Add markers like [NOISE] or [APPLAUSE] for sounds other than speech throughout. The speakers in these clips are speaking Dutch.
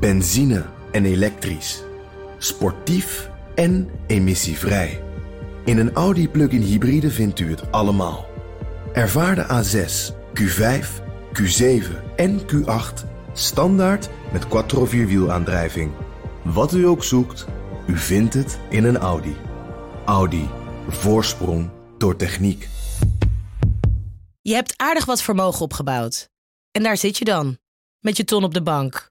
benzine en elektrisch, sportief en emissievrij. In een Audi plug-in hybride vindt u het allemaal. Ervaar de A6, Q5, Q7 en Q8 standaard met quattro vierwielaandrijving. Wat u ook zoekt, u vindt het in een Audi. Audi. Voorsprong door techniek. Je hebt aardig wat vermogen opgebouwd. En daar zit je dan, met je ton op de bank.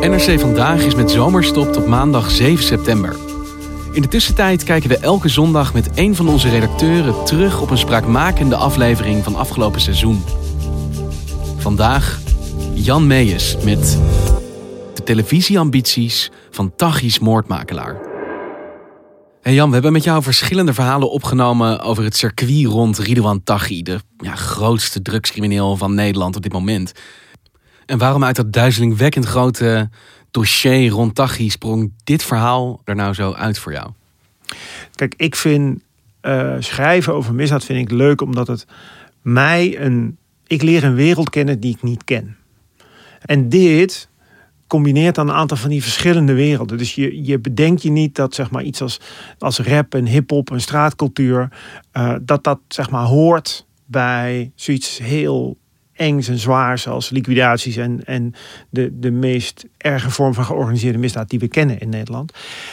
NRC Vandaag is met zomerstop tot maandag 7 september. In de tussentijd kijken we elke zondag met een van onze redacteuren terug op een spraakmakende aflevering van afgelopen seizoen. Vandaag Jan Meijers met de televisieambities van Taghi's moordmakelaar. Hey Jan, we hebben met jou verschillende verhalen opgenomen over het circuit rond Ridouan Taghi, de ja, grootste drugscrimineel van Nederland op dit moment. En waarom uit dat duizelingwekkend grote dossier rond Taghi sprong dit verhaal er nou zo uit voor jou? Kijk, ik vind uh, schrijven over misdaad vind ik leuk omdat het mij een. Ik leer een wereld kennen die ik niet ken. En dit combineert dan een aantal van die verschillende werelden. Dus je, je bedenkt je niet dat zeg maar, iets als, als rap en hip-hop en straatcultuur, uh, dat dat zeg maar, hoort bij zoiets heel engs en zwaars als liquidaties en, en de, de meest erge vorm van georganiseerde misdaad die we kennen in Nederland.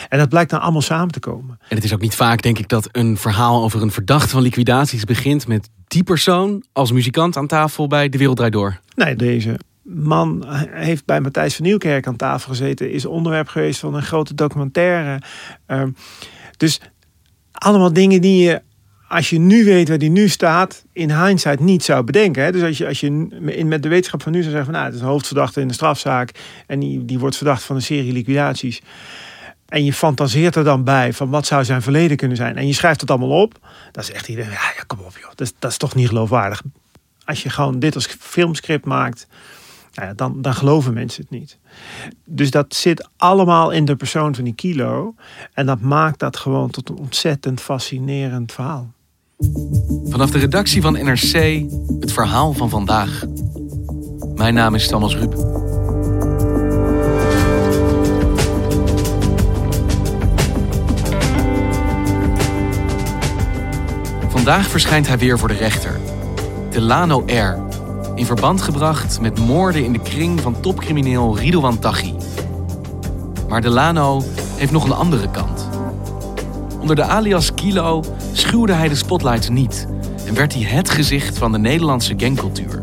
En dat blijkt dan allemaal samen te komen. En het is ook niet vaak, denk ik, dat een verhaal over een verdachte van liquidaties begint met die persoon als muzikant aan tafel bij De Wereld Draait Door. Nee, deze man heeft bij Matthijs van Nieuwkerk aan tafel gezeten, is onderwerp geweest van een grote documentaire. Ehm, dus allemaal dingen die je, als je nu weet waar die nu staat, in hindsight niet zou bedenken. Hè? Dus als je, als je met de wetenschap van nu zou zeggen van nou, het is een hoofdverdachte in de strafzaak en die, die wordt verdacht van een serie liquidaties. En je fantaseert er dan bij van wat zou zijn verleden kunnen zijn. En je schrijft het allemaal op. Dan zegt iedereen, ja, ja kom op joh, dat is, dat is toch niet geloofwaardig. Als je gewoon dit als filmscript maakt, dan, dan geloven mensen het niet. Dus dat zit allemaal in de persoon van die kilo. En dat maakt dat gewoon tot een ontzettend fascinerend verhaal. Vanaf de redactie van NRC, het verhaal van vandaag. Mijn naam is Thomas Rup. Vandaag verschijnt hij weer voor de rechter. Delano R in verband gebracht met moorden in de kring van topcrimineel Ridouan Taghi. Maar Delano heeft nog een andere kant. Onder de alias Kilo schuwde hij de spotlights niet en werd hij het gezicht van de Nederlandse gangcultuur.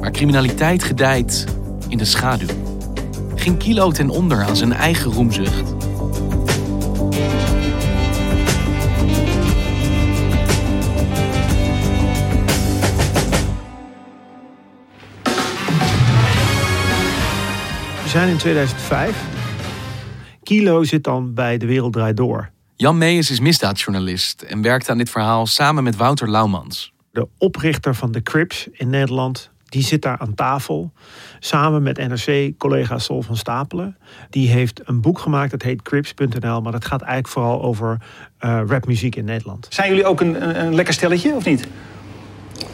Maar criminaliteit gedijt in de schaduw. Ging Kilo ten onder aan zijn eigen roemzucht. We zijn in 2005. Kilo zit dan bij De Wereld Draait Door. Jan Meijers is misdaadjournalist en werkt aan dit verhaal samen met Wouter Laumans. De oprichter van de Crips in Nederland, die zit daar aan tafel. Samen met NRC-collega Sol van Stapelen. Die heeft een boek gemaakt, dat heet Crips.nl. Maar dat gaat eigenlijk vooral over uh, rapmuziek in Nederland. Zijn jullie ook een, een, een lekker stelletje, of niet?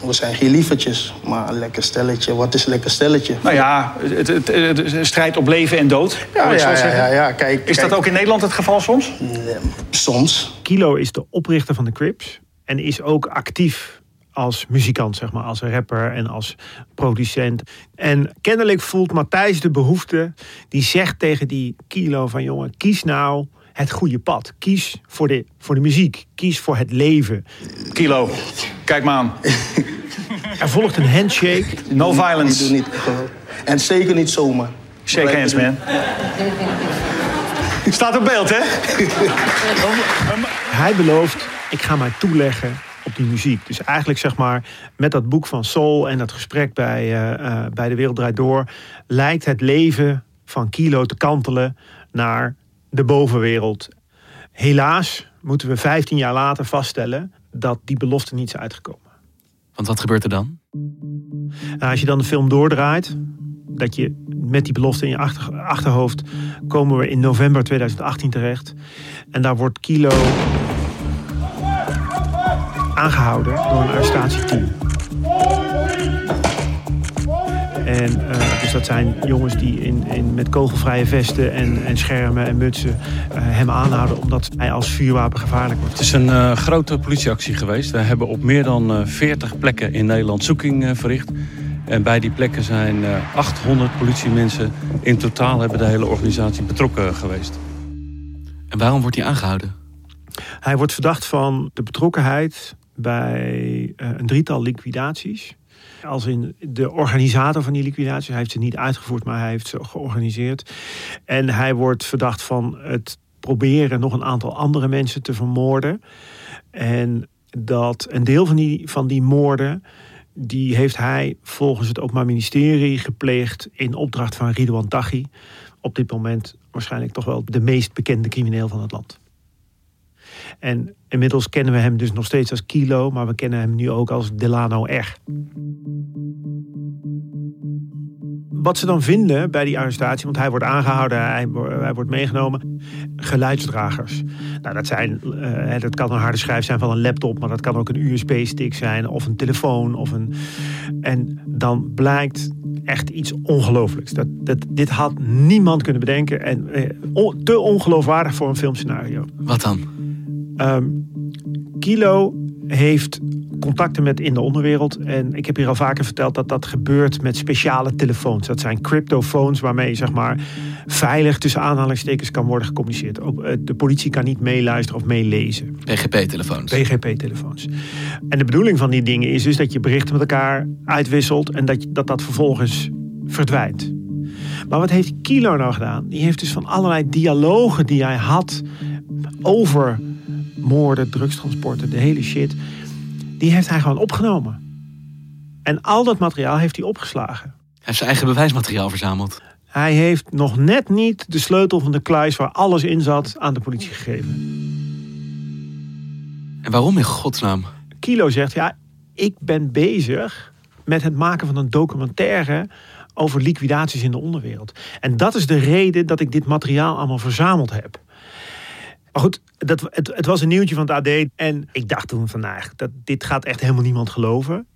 We zijn geen lievertjes, maar een lekker stelletje. Wat is een lekker stelletje? Nou ja, het, het, het, strijd op leven en dood. Ja, ja, ja, ja, ja, Kijk, is dat ook in Nederland het geval soms? Nee, soms. Kilo is de oprichter van de Crips. En is ook actief als muzikant, zeg maar, als rapper en als producent. En kennelijk voelt Matthijs de behoefte, die zegt tegen die Kilo van jongen, kies nou het goede pad. Kies voor de, voor de muziek. Kies voor het leven. Kilo, kijk maar aan. [LAUGHS] er volgt een handshake. No violence. Ik doe niet. En zeker niet zomaar. Shake hands, man. Staat op beeld, hè? Hij belooft, ik ga mij toeleggen op die muziek. Dus eigenlijk zeg maar, met dat boek van Soul en dat gesprek bij, uh, uh, bij De Wereld Draait Door... lijkt het leven van Kilo te kantelen naar de bovenwereld. Helaas moeten we 15 jaar later vaststellen dat die belofte niet is uitgekomen. Want wat gebeurt er dan? Nou, als je dan de film doordraait, dat je met die belofte in je achter, achterhoofd komen we in november 2018 terecht. En daar wordt Kilo aangehouden door een arrestatieteam. En eh, dat zijn jongens die in, in, met kogelvrije vesten en, en schermen en mutsen eh, hem aanhouden omdat hij als vuurwapen gevaarlijk wordt. Het is een eh, grote politieactie geweest. We hebben op meer dan eh 40 plekken in Nederland zoeking verricht. En bij die plekken zijn eh 800 politiemensen in totaal hebben de hele organisatie betrokken geweest. En waarom wordt hij aangehouden? Hij wordt verdacht van de betrokkenheid bij eh, een drietal liquidaties. Als in de organisator van die liquidaties. Hij heeft ze niet uitgevoerd, maar hij heeft ze georganiseerd. En hij wordt verdacht van het proberen nog een aantal andere mensen te vermoorden. En dat een deel van die, van die moorden. Die heeft hij volgens het Openbaar Ministerie gepleegd in opdracht van Ridouan Taghi. Op dit moment waarschijnlijk toch wel de meest bekende crimineel van het land. En inmiddels kennen we hem dus nog steeds als Kilo, maar we kennen hem nu ook als Delano R. Wat ze dan vinden bij die arrestatie, want hij wordt aangehouden, hij, wo- hij wordt meegenomen, geluidsdragers. Nou, dat, zijn, eh, dat kan een harde schijf zijn van een laptop, maar dat kan ook een USB-stick zijn of een telefoon. Of een... En dan blijkt echt iets ongelooflijks. Dat, dat, dit had niemand kunnen bedenken en eh, te ongeloofwaardig voor een filmscenario. Wat dan? Ehm, Kilo heeft contacten met in de onderwereld. En ik heb hier al vaker verteld dat dat gebeurt met speciale telefoons. Dat zijn cryptofoons waarmee zeg maar veilig tussen aanhalingstekens kan worden gecommuniceerd. Eh, De politie kan niet meeluisteren of meelezen. PGP-telefoons. PGP-telefoons. En de bedoeling van die dingen is dus dat je berichten met elkaar uitwisselt en dat dat, dat vervolgens verdwijnt. Maar wat heeft Kilo nou gedaan? Die heeft dus van allerlei dialogen die hij had over moorden, drugstransporten, de hele shit. Die heeft hij gewoon opgenomen. En al dat materiaal heeft hij opgeslagen. Hij heeft zijn eigen bewijsmateriaal verzameld. Hij heeft nog net niet de sleutel van de kluis waar alles in zat aan de politie gegeven. En waarom in godsnaam? Kilo zegt, ja, ik ben bezig met het maken van een documentaire over liquidaties in de onderwereld. En dat is de reden dat ik dit materiaal allemaal verzameld heb. Maar goed, dat, het, het was een nieuwtje van het AD. En ik dacht toen van, nou, dat, dit gaat echt helemaal niemand geloven.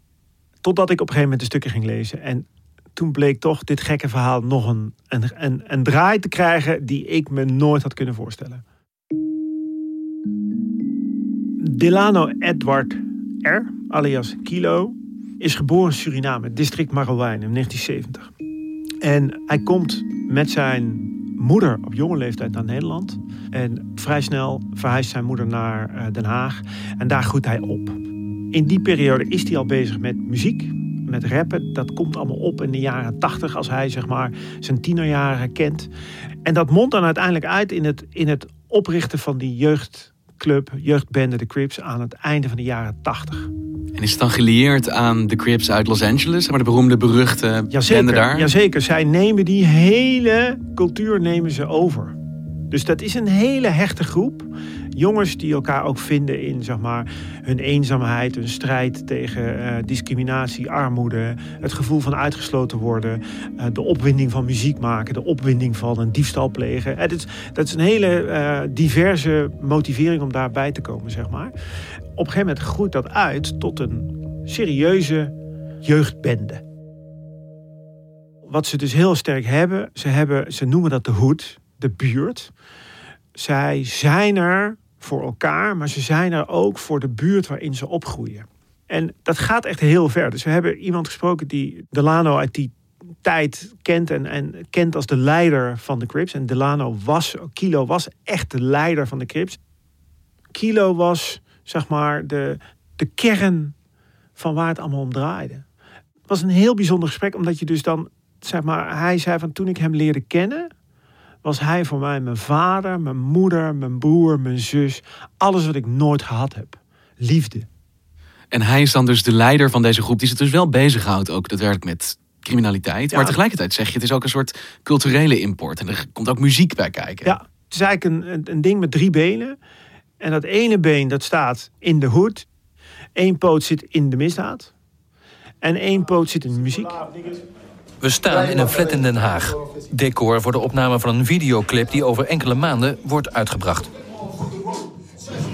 Totdat ik op een gegeven moment de stukken ging lezen. En toen bleek toch dit gekke verhaal nog een, een, een, een draai te krijgen... die ik me nooit had kunnen voorstellen. Delano Edward R., alias Kilo, is geboren in Suriname, district Marowijne in 1970. En hij komt met zijn moeder op jonge leeftijd naar Nederland. En vrij snel verhuist zijn moeder naar eh, Den Haag. En daar groeit hij op. In die periode is hij al bezig met muziek, met rappen. Dat komt allemaal op in de jaren tachtig als hij zeg maar zijn tienerjaren kent. En dat mondt dan uiteindelijk uit in het, in het oprichten van die jeugdclub, jeugdbende de Crips aan het einde van de jaren tachtig. En is het dan gelieerd aan de Crips uit Los Angeles? Maar de beroemde, beruchte Jazeker, daar? jazeker. Zij nemen die hele cultuur nemen ze over. Dus dat is een hele hechte groep. Jongens die elkaar ook vinden in zeg maar, hun eenzaamheid, hun strijd tegen eh, discriminatie, armoede, het gevoel van uitgesloten worden, eh, de opwinding van muziek maken, de opwinding van een diefstal plegen. Het is, dat is een hele eh, diverse motivering om daarbij te komen, zeg maar. Op een gegeven moment groeit dat uit tot een serieuze jeugdbende wat ze dus heel sterk hebben, ze, hebben, ze noemen dat de hoed, de buurt. Zij zijn er voor elkaar, maar ze zijn er ook voor de buurt waarin ze opgroeien. En dat gaat echt heel ver. Dus we hebben iemand gesproken die Delano uit die tijd kent en, en kent als de leider van de Crips. En Delano was, Kilo was echt de leider van de Crips. Kilo was, zeg maar, de, de kern van waar het allemaal om draaide. Het was een heel bijzonder gesprek, omdat je dus dan zeg maar, hij zei van toen ik hem leerde kennen, was hij voor mij mijn vader, mijn moeder, mijn broer, mijn zus. Alles wat ik nooit gehad heb. Liefde. En hij is dan dus de leider van deze groep die zich dus wel bezighoudt ook daadwerkelijk met criminaliteit. Maar tegelijkertijd zeg je, het is ook een soort culturele import. En er komt ook muziek bij kijken. Ja, het is eigenlijk een, een, een ding met drie benen. En dat ene been dat staat in de hoed. Eén poot zit in de misdaad. En één poot zit in de muziek. We staan in een flat in Den Haag. Decor voor de opname van een videoclip die over enkele maanden wordt uitgebracht.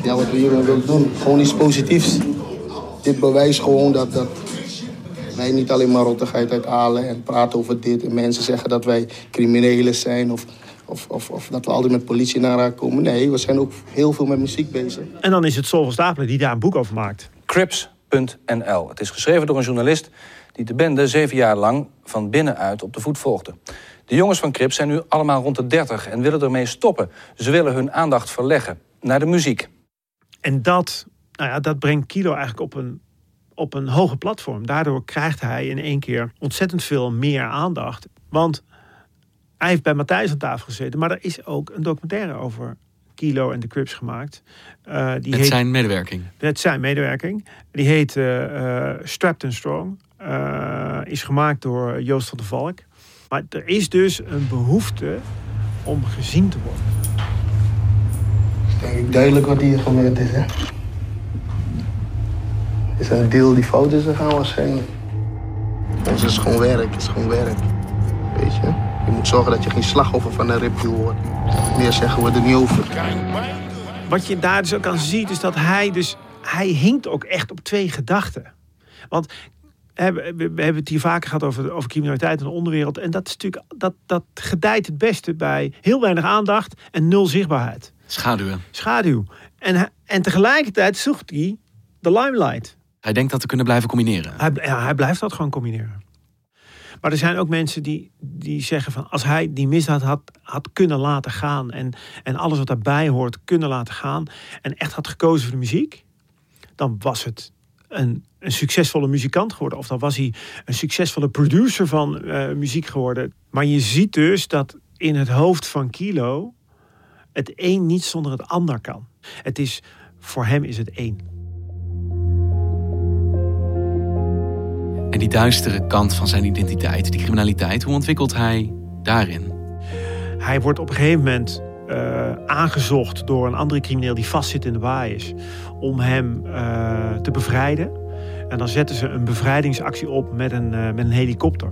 Ja, wat we hier willen doen, gewoon iets positiefs. Dit bewijst gewoon dat, dat wij niet alleen maar rottigheid uithalen en praten over dit. En mensen zeggen dat wij criminelen zijn of, of, of, of dat we altijd met politie naar elkaar komen. Nee, we zijn ook heel veel met muziek bezig. En dan is het Sol van Stapelen die daar een boek over maakt. Crips.nl. Het is geschreven door een journalist die de bende zeven jaar lang van binnenuit op de voet volgde. De jongens van Crips zijn nu allemaal rond de 30 en willen ermee stoppen. Ze willen hun aandacht verleggen naar de muziek. En dat, nou ja, dat brengt Kilo eigenlijk op een, op een hoger platform. Daardoor krijgt hij in één keer ontzettend veel meer aandacht. Want hij heeft bij Matthijs aan tafel gezeten. Maar er is ook een documentaire over Kilo en de Crips gemaakt. Eh, die Met heet, zijn medewerking. met zijn medewerking. Die heet eh, eh, Strapped and Strong. Eh, is gemaakt door Joost van der Valk. Maar er is dus een behoefte om gezien te worden. Denk ik duidelijk wat hier gebeurd is, hè? Is een deel die fout is gegaan waarschijnlijk. Ons is gewoon werk, het is gewoon werk. Weet je? Je moet zorgen dat je geen slachtoffer van een ripdeal wordt. Meer zeggen we er niet over. Wat je daar dus ook aan ziet, is dat hij dus... Hij hinkt ook echt op twee gedachten. Want we, hebben het hier vaker gehad over, over criminaliteit en de onderwereld. En dat, is natuurlijk, dat, dat gedijt het beste bij heel weinig aandacht en nul zichtbaarheid. Schaduwen. Schaduw. En, en tegelijkertijd zoekt hij de limelight. Hij denkt dat te kunnen blijven combineren. Hij, ja, hij blijft dat gewoon combineren. Maar er zijn ook mensen die, die zeggen van als hij die misdaad had, had kunnen laten gaan en, en alles wat daarbij hoort kunnen laten gaan en echt had gekozen voor de muziek, dan was het een, een succesvolle muzikant geworden. Of dan was hij een succesvolle producer van eh, muziek geworden. Maar je ziet dus dat in het hoofd van Kilo het een niet zonder het ander kan. Het is, voor hem is het één. En die duistere kant van zijn identiteit, die criminaliteit, hoe ontwikkelt hij daarin? Hij wordt op een gegeven moment eh, aangezocht door een andere crimineel die vastzit in de baai is. Om hem eh, te bevrijden. En dan zetten ze een bevrijdingsactie op met een, eh, met een helikopter.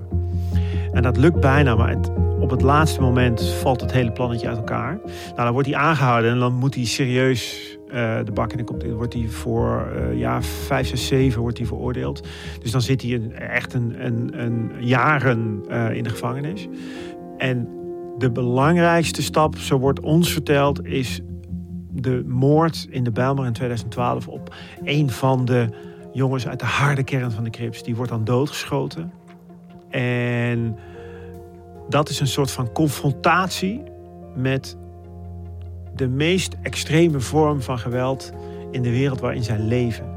En dat lukt bijna, maar op het laatste moment valt het hele plannetje uit elkaar. Nou, dan wordt hij aangehouden en dan moet hij serieus eh, de bak in. Dan wordt hij voor eh ja, vijf, zes, zeven wordt hij veroordeeld. Dus dan zit hij een, echt een, een, jaren in de gevangenis. En de belangrijkste stap, zo wordt ons verteld, is de moord in de Bijlmer in 2012 op een van de jongens uit de harde kern van de Crips. Die wordt dan doodgeschoten. En dat is een soort van confrontatie met de meest extreme vorm van geweld in de wereld waarin zij leven.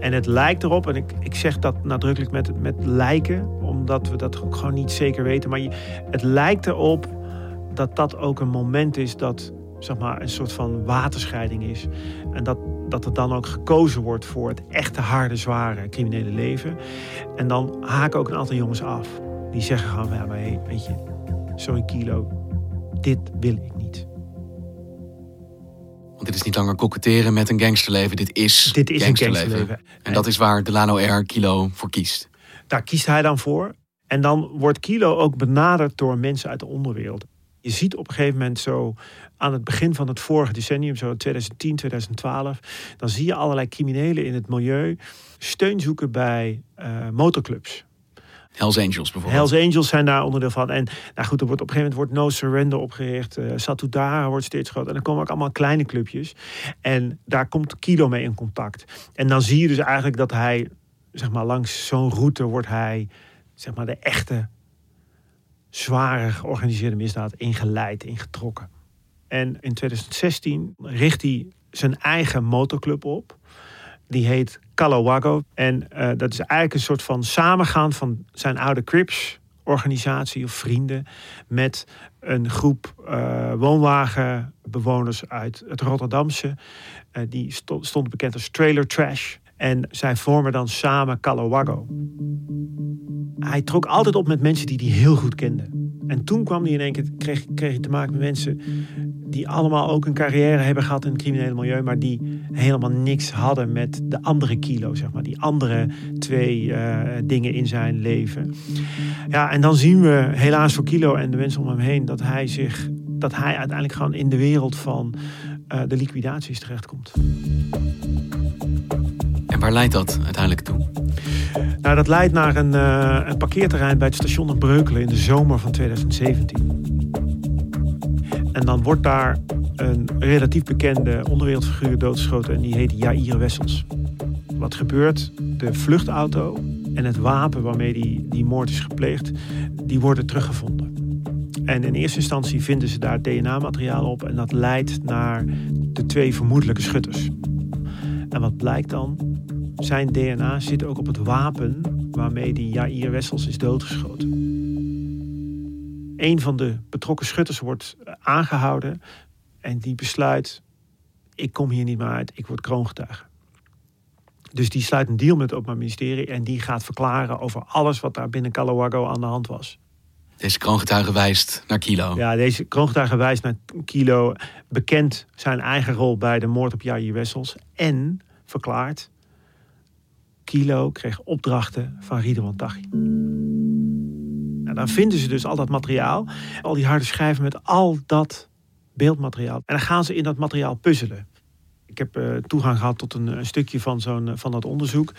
En het lijkt erop, en ik, ik zeg dat nadrukkelijk met, met lijken, omdat we dat ook gewoon niet zeker weten. Maar je, het lijkt erop dat dat ook een moment is dat zeg maar, een soort van waterscheiding is. En dat, dat er dan ook gekozen wordt voor het echte harde, zware criminele leven. En dan haken ook een aantal jongens af. Die zeggen gewoon, ja, maar hey, weet je, sorry Kilo, dit wil ik niet. Want dit is niet langer koketteren met een gangsterleven, dit is, Dit is een gangsterleven. gangsterleven. En dat is waar Delano R. Kilo voor kiest. Daar kiest hij dan voor. En dan wordt Kilo ook benaderd door mensen uit de onderwereld. Je ziet op een gegeven moment zo aan het begin van het vorige decennium, zo 2010, 2012, dan zie je allerlei criminelen in het milieu steun zoeken bij eh, motorclubs. Hells Angels bijvoorbeeld. Hells Angels zijn daar onderdeel van. En nou goed, er wordt op een gegeven moment wordt No Surrender opgericht. eh Satudara wordt steeds groter. En dan komen ook allemaal kleine clubjes. En daar komt Kilo mee in contact. En dan zie je dus eigenlijk dat hij, zeg maar, langs zo'n route wordt hij, zeg maar, de echte zware georganiseerde misdaad ingeleid, ingetrokken. En in 2016 richt hij zijn eigen motorclub op. Die heet Calawago. En eh, dat is eigenlijk een soort van samengaan van zijn oude Crips organisatie of vrienden met een groep eh, woonwagenbewoners uit het Rotterdamse. Eh, die sto- stond bekend als trailer trash. En zij vormen dan samen Calawago. Hij trok altijd op met mensen die hij heel goed kende. En toen kwam hij in één keer, kreeg, kreeg hij te maken met mensen die allemaal ook een carrière hebben gehad in het criminele milieu, maar die helemaal niks hadden met de andere kilo, zeg maar. Die andere twee uh, dingen in zijn leven. Ja, en dan zien we helaas voor Kilo en de mensen om hem heen dat hij zich, dat hij uiteindelijk gewoon in de wereld van uh, de liquidaties terechtkomt. Waar leidt dat uiteindelijk toe? Nou, dat leidt naar een, uh, een parkeerterrein bij het station in Breukelen in de zomer van 2017. En dan wordt daar een relatief bekende onderwereldfiguur doodgeschoten en die heet Jair Wessels. Wat gebeurt? De vluchtauto en het wapen waarmee die, die moord is gepleegd, die worden teruggevonden. En in eerste instantie vinden ze daar DNA-materiaal op en dat leidt naar de twee vermoedelijke schutters. En wat blijkt dan? Zijn DNA zit ook op het wapen waarmee die Jair Wessels is doodgeschoten. Een van de betrokken schutters wordt aangehouden en die besluit: ik kom hier niet meer uit, ik word kroongetuige. Dus die sluit een deal met het Openbaar Ministerie en die gaat verklaren over alles wat daar binnen Calawago aan de hand was. Deze kroongetuige wijst naar Kilo. Ja, deze kroongetuige wijst naar Kilo, bekend zijn eigen rol bij de moord op Jair Wessels en verklaart: Kilo kreeg opdrachten van Ridwan Taghi. Nou, dan vinden ze dus al dat materiaal, al die harde schijven met al dat beeldmateriaal. En dan gaan ze in dat materiaal puzzelen. Ik heb uh, toegang gehad tot een, een stukje van, zo'n, van dat onderzoek.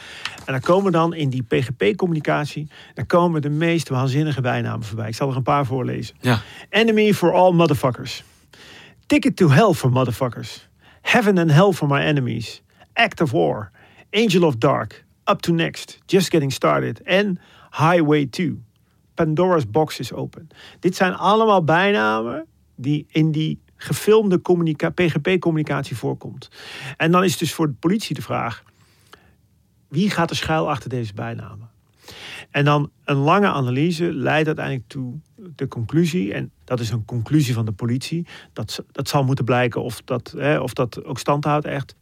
En dan komen dan in die PGP-communicatie... dan komen de meest waanzinnige bijnamen voorbij. Ik zal er een paar voorlezen. Ja. Enemy for all motherfuckers. Ticket to hell for motherfuckers. Heaven and hell for my enemies. Act of war. Angel of dark. Up to next. Just getting started. En Highway 2. Pandora's box is open. Dit zijn allemaal bijnamen die in die gefilmde PGP-communicatie voorkomt. En dan is dus voor de politie de vraag: wie gaat er schuil achter deze bijnamen? En dan een lange analyse leidt uiteindelijk toe de conclusie, en dat is een conclusie van de politie, dat, dat zal moeten blijken of dat, hè, of dat ook stand houdt echt.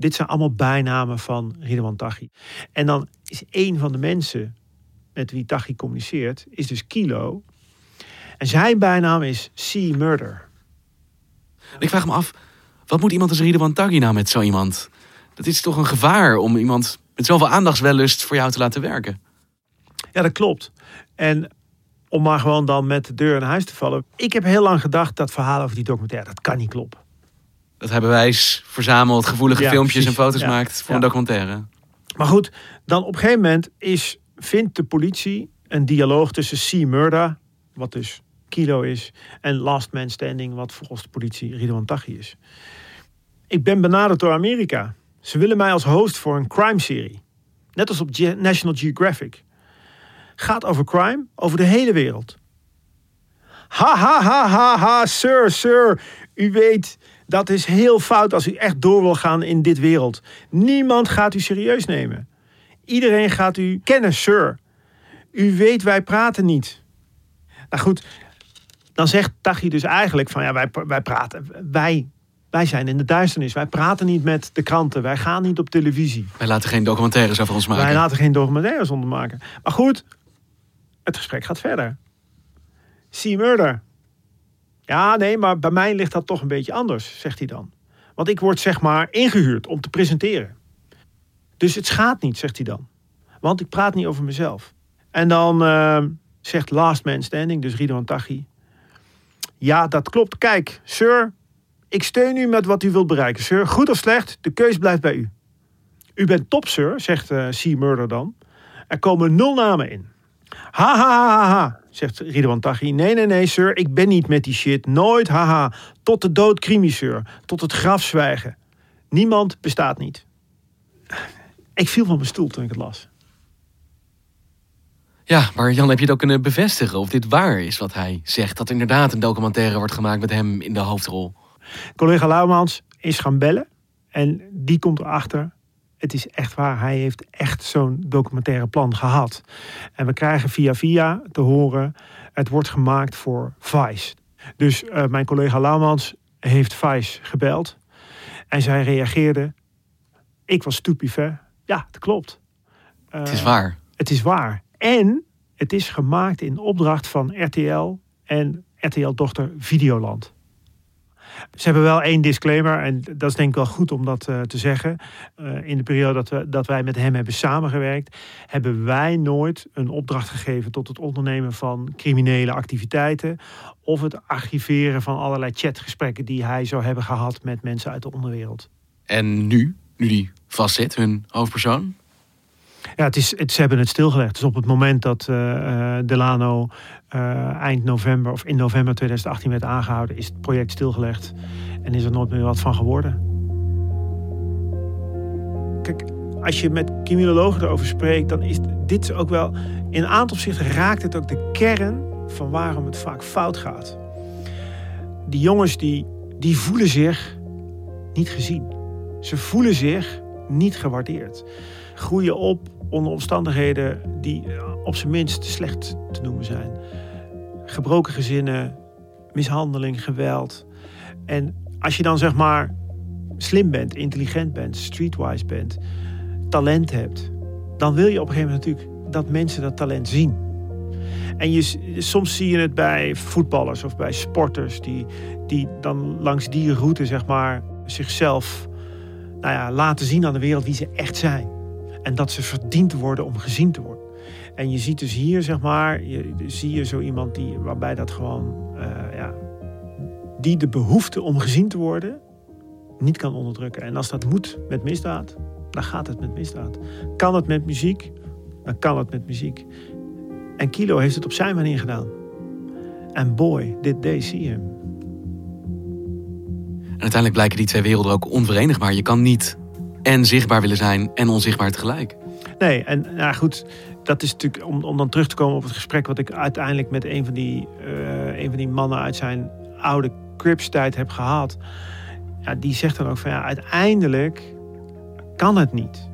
Dit zijn allemaal bijnamen van Ridwan Taghi. En dan is een van de mensen met wie Taghi communiceert, is dus Kilo. En zijn bijnaam is Sea Murder. Ik vraag me af, wat moet iemand als Ridwan Taghi nou met zo iemand? Dat is toch een gevaar om iemand met zoveel aandachtswellust voor jou te laten werken? Ja, dat klopt. En om maar gewoon dan met de deur in huis te vallen. Ik heb heel lang gedacht dat verhaal over die documentaire, dat kan niet kloppen. Dat hebben wij verzameld, gevoelige Ja, filmpjes precies. en foto's Ja. maakt voor een documentaire. Maar goed, dan op een gegeven moment is, vindt de politie een dialoog tussen C. Murda, wat dus Kilo is, en Last Man Standing, wat volgens de politie Ridwan Taghi is. Ik ben benaderd door Amerika. Ze willen mij als host voor een crime-serie. Net als op Ge- National Geographic. Gaat over crime over de hele wereld. Ha ha ha ha ha, sir, sir. U weet, dat is heel fout als u echt door wil gaan in dit wereld. Niemand gaat u serieus nemen. Iedereen gaat u kennen, sir. U weet, wij praten niet. Nou goed, dan zegt Taghi dus eigenlijk van ja, wij, wij praten. Wij, wij zijn in de duisternis. Wij praten niet met de kranten. Wij gaan niet op televisie. Wij laten geen documentaires over ons maken. Wij laten geen documentaires onder maken. Maar goed, het gesprek gaat verder. See murder. Ja, nee, maar bij mij ligt dat toch een beetje anders, zegt hij dan. Want ik word zeg maar ingehuurd om te presenteren. Dus het schaadt niet, zegt hij dan. Want ik praat niet over mezelf. En dan eh, zegt Last Man Standing, dus Ridwan Taghi. Ja, dat klopt. Kijk, sir, ik steun u met wat u wilt bereiken, sir. Goed of slecht, de keus blijft bij u. U bent top, sir, zegt eh C. Murder dan. Er komen nul namen in. Ha, ha, ha, ha, zegt Ridwan Taghi. Nee, nee, nee, sir, ik ben niet met die shit. Nooit, haha. Tot de dood crimi, sir. Tot het graf zwijgen. Niemand bestaat niet. Ik viel van mijn stoel toen ik het las. Ja, maar Jan, heb je het ook kunnen bevestigen of dit waar is wat hij zegt? Dat er inderdaad een documentaire wordt gemaakt met hem in de hoofdrol. Collega Lauwmans is gaan bellen. En die komt erachter. Het is echt waar. Hij heeft echt zo'n documentaire plan gehad. En we krijgen via via te horen. Het wordt gemaakt voor Vice. Dus eh, mijn collega Lauwmans heeft Vice gebeld. En zij reageerde. Ik was stupefait. Ja, dat klopt. Het is waar. Het is waar. En het is gemaakt in opdracht van RTL en RTL-dochter Videoland. Ze hebben wel één disclaimer, en dat is denk ik wel goed om dat uh, te zeggen. Uh, in de periode dat, we, dat wij met hem hebben samengewerkt, hebben wij nooit een opdracht gegeven tot het ondernemen van criminele activiteiten. Of het archiveren van allerlei chatgesprekken die hij zou hebben gehad met mensen uit de onderwereld. En nu, nu die vastzit, hun hoofdpersoon? Ja, het is, het, ze hebben het stilgelegd. Dus op het moment dat uh, Delano uh, eind november of in november 2018 werd aangehouden, is het project stilgelegd en is er nooit meer wat van geworden. Kijk, als je met criminologen erover spreekt, dan is dit ook wel. In een aantal opzichten raakt het ook de kern van waarom het vaak fout gaat. Die jongens die, die voelen zich niet gezien. Ze voelen zich niet gewaardeerd. Groeien op onder omstandigheden die op zijn minst slecht te noemen zijn. Gebroken gezinnen, mishandeling, geweld. En als je dan zeg maar slim bent, intelligent bent, streetwise bent, talent hebt, dan wil je op een gegeven moment natuurlijk dat mensen dat talent zien. En je, soms zie je het bij voetballers of bij sporters die, die dan langs die route zeg maar zichzelf nou ja, laten zien aan de wereld wie ze echt zijn. En dat ze verdiend worden om gezien te worden. En je ziet dus hier, zeg maar, je, zie je zo iemand die, waarbij dat gewoon, uh, ja, die de behoefte om gezien te worden niet kan onderdrukken. En als dat moet met misdaad, dan gaat het met misdaad. Kan het met muziek, dan kan het met muziek. En Kilo heeft het op zijn manier gedaan. En boy, did they see him. En uiteindelijk blijken die twee werelden ook onverenigbaar. Je kan niet en zichtbaar willen zijn en onzichtbaar tegelijk. Nee, en nou goed, dat is natuurlijk om, om dan terug te komen op het gesprek wat ik uiteindelijk met een van die, uh, een van die mannen uit zijn oude Crips-tijd heb gehad. Ja, die zegt dan ook van ja, uiteindelijk kan het niet.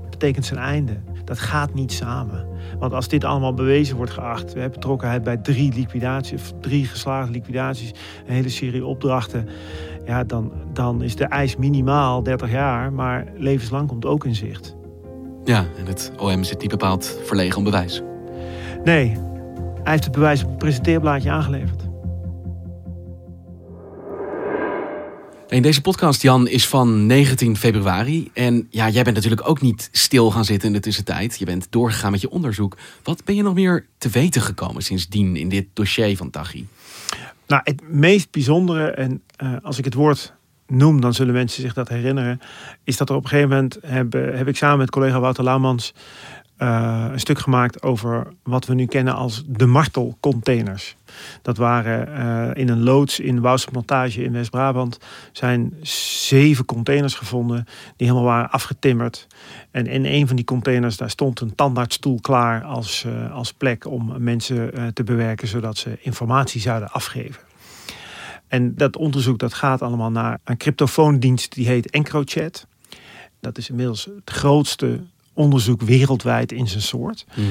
Dat betekent zijn einde. Dat gaat niet samen. Want als dit allemaal bewezen wordt geacht, we hebben betrokkenheid bij drie liquidaties, drie geslaagde liquidaties, een hele serie opdrachten, ja, dan, dan is de eis minimaal 30 jaar, maar levenslang komt ook in zicht. Ja, en het OM zit niet bepaald verlegen om bewijs. Nee, hij heeft het bewijs op een presenteerblaadje aangeleverd. In deze podcast, Jan, is van 19 februari. En ja, jij bent natuurlijk ook niet stil gaan zitten in de tussentijd. Je bent doorgegaan met je onderzoek. Wat ben je nog meer te weten gekomen sindsdien in dit dossier van Taghi? Nou, het meest bijzondere, en uh, als ik het woord noem, dan zullen mensen zich dat herinneren, is dat er op een gegeven moment heb, heb ik samen met collega Wouter Laumans uh, een stuk gemaakt over wat we nu kennen als de martelcontainers. Dat waren uh, in een loods in Wouwse in West-Brabant zijn zeven containers gevonden die helemaal waren afgetimmerd. En in een van die containers daar stond een tandartsstoel klaar als, uh, als plek om mensen te bewerken zodat ze informatie zouden afgeven. En dat onderzoek dat gaat allemaal naar een cryptofoondienst die heet EncroChat. Dat is inmiddels het grootste onderzoek wereldwijd in zijn soort. Mm.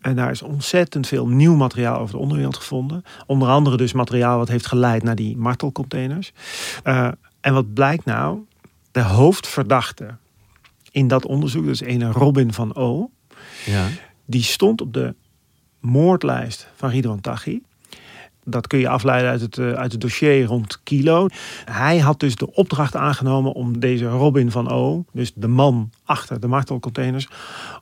En daar is ontzettend veel nieuw materiaal over de onderwereld gevonden. Onder andere dus materiaal wat heeft geleid naar die martelcontainers. Uh, en wat blijkt nou? De hoofdverdachte in dat onderzoek, dus een Robin van O. Ja. Die stond op de moordlijst van Ridwan Taghi. Dat kun je afleiden uit het, uit het dossier rond Kilo. Hij had dus de opdracht aangenomen om deze Robin van O, dus de man achter de martelcontainers,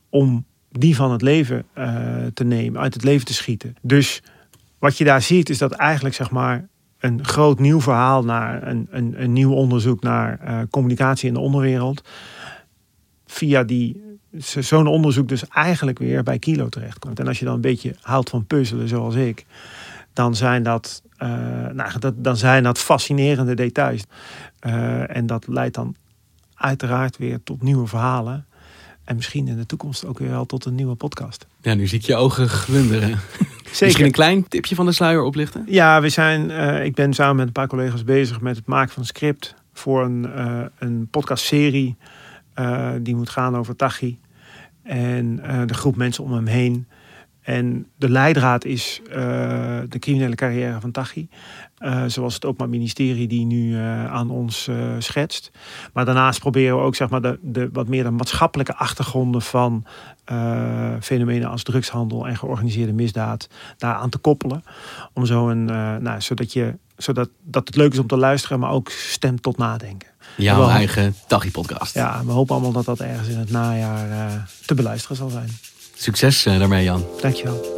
om die van het leven uh, te nemen, uit het leven te schieten. Dus wat je daar ziet is dat eigenlijk zeg maar een groot nieuw verhaal naar een, een, een nieuw onderzoek naar uh, communicatie in de onderwereld. Via die zo'n onderzoek dus eigenlijk weer bij Kilo terechtkomt. En als je dan een beetje houdt van puzzelen zoals ik, dan zijn dat, uh, nou, dat, dan zijn dat fascinerende details. Uh, en dat leidt dan uiteraard weer tot nieuwe verhalen. En misschien in de toekomst ook weer wel tot een nieuwe podcast. Ja, nu zie ik je ogen glunderen. [LAUGHS] Zeker. Misschien een klein tipje van de sluier oplichten? Ja, we zijn, uh, ik ben samen met een paar collega's bezig met het maken van een script voor een, uh, een podcastserie. Uh, die moet gaan over Tachi. En de groep mensen om hem heen. En de leidraad is uh, de criminele carrière van Tachi. Uh, zoals het Openbaar Ministerie die nu uh, aan ons schetst. Maar daarnaast proberen we ook zeg maar, de, de wat meer de maatschappelijke achtergronden van fenomenen als drugshandel en georganiseerde misdaad daaraan te koppelen. Om zo een, nou, zodat, je, zodat dat het leuk is om te luisteren, maar ook stemt tot nadenken. Jouw eigen Tachi-podcast. Ja, we hopen allemaal dat dat ergens in het najaar te beluisteren zal zijn. Succes daarmee, Jan. Dankjewel.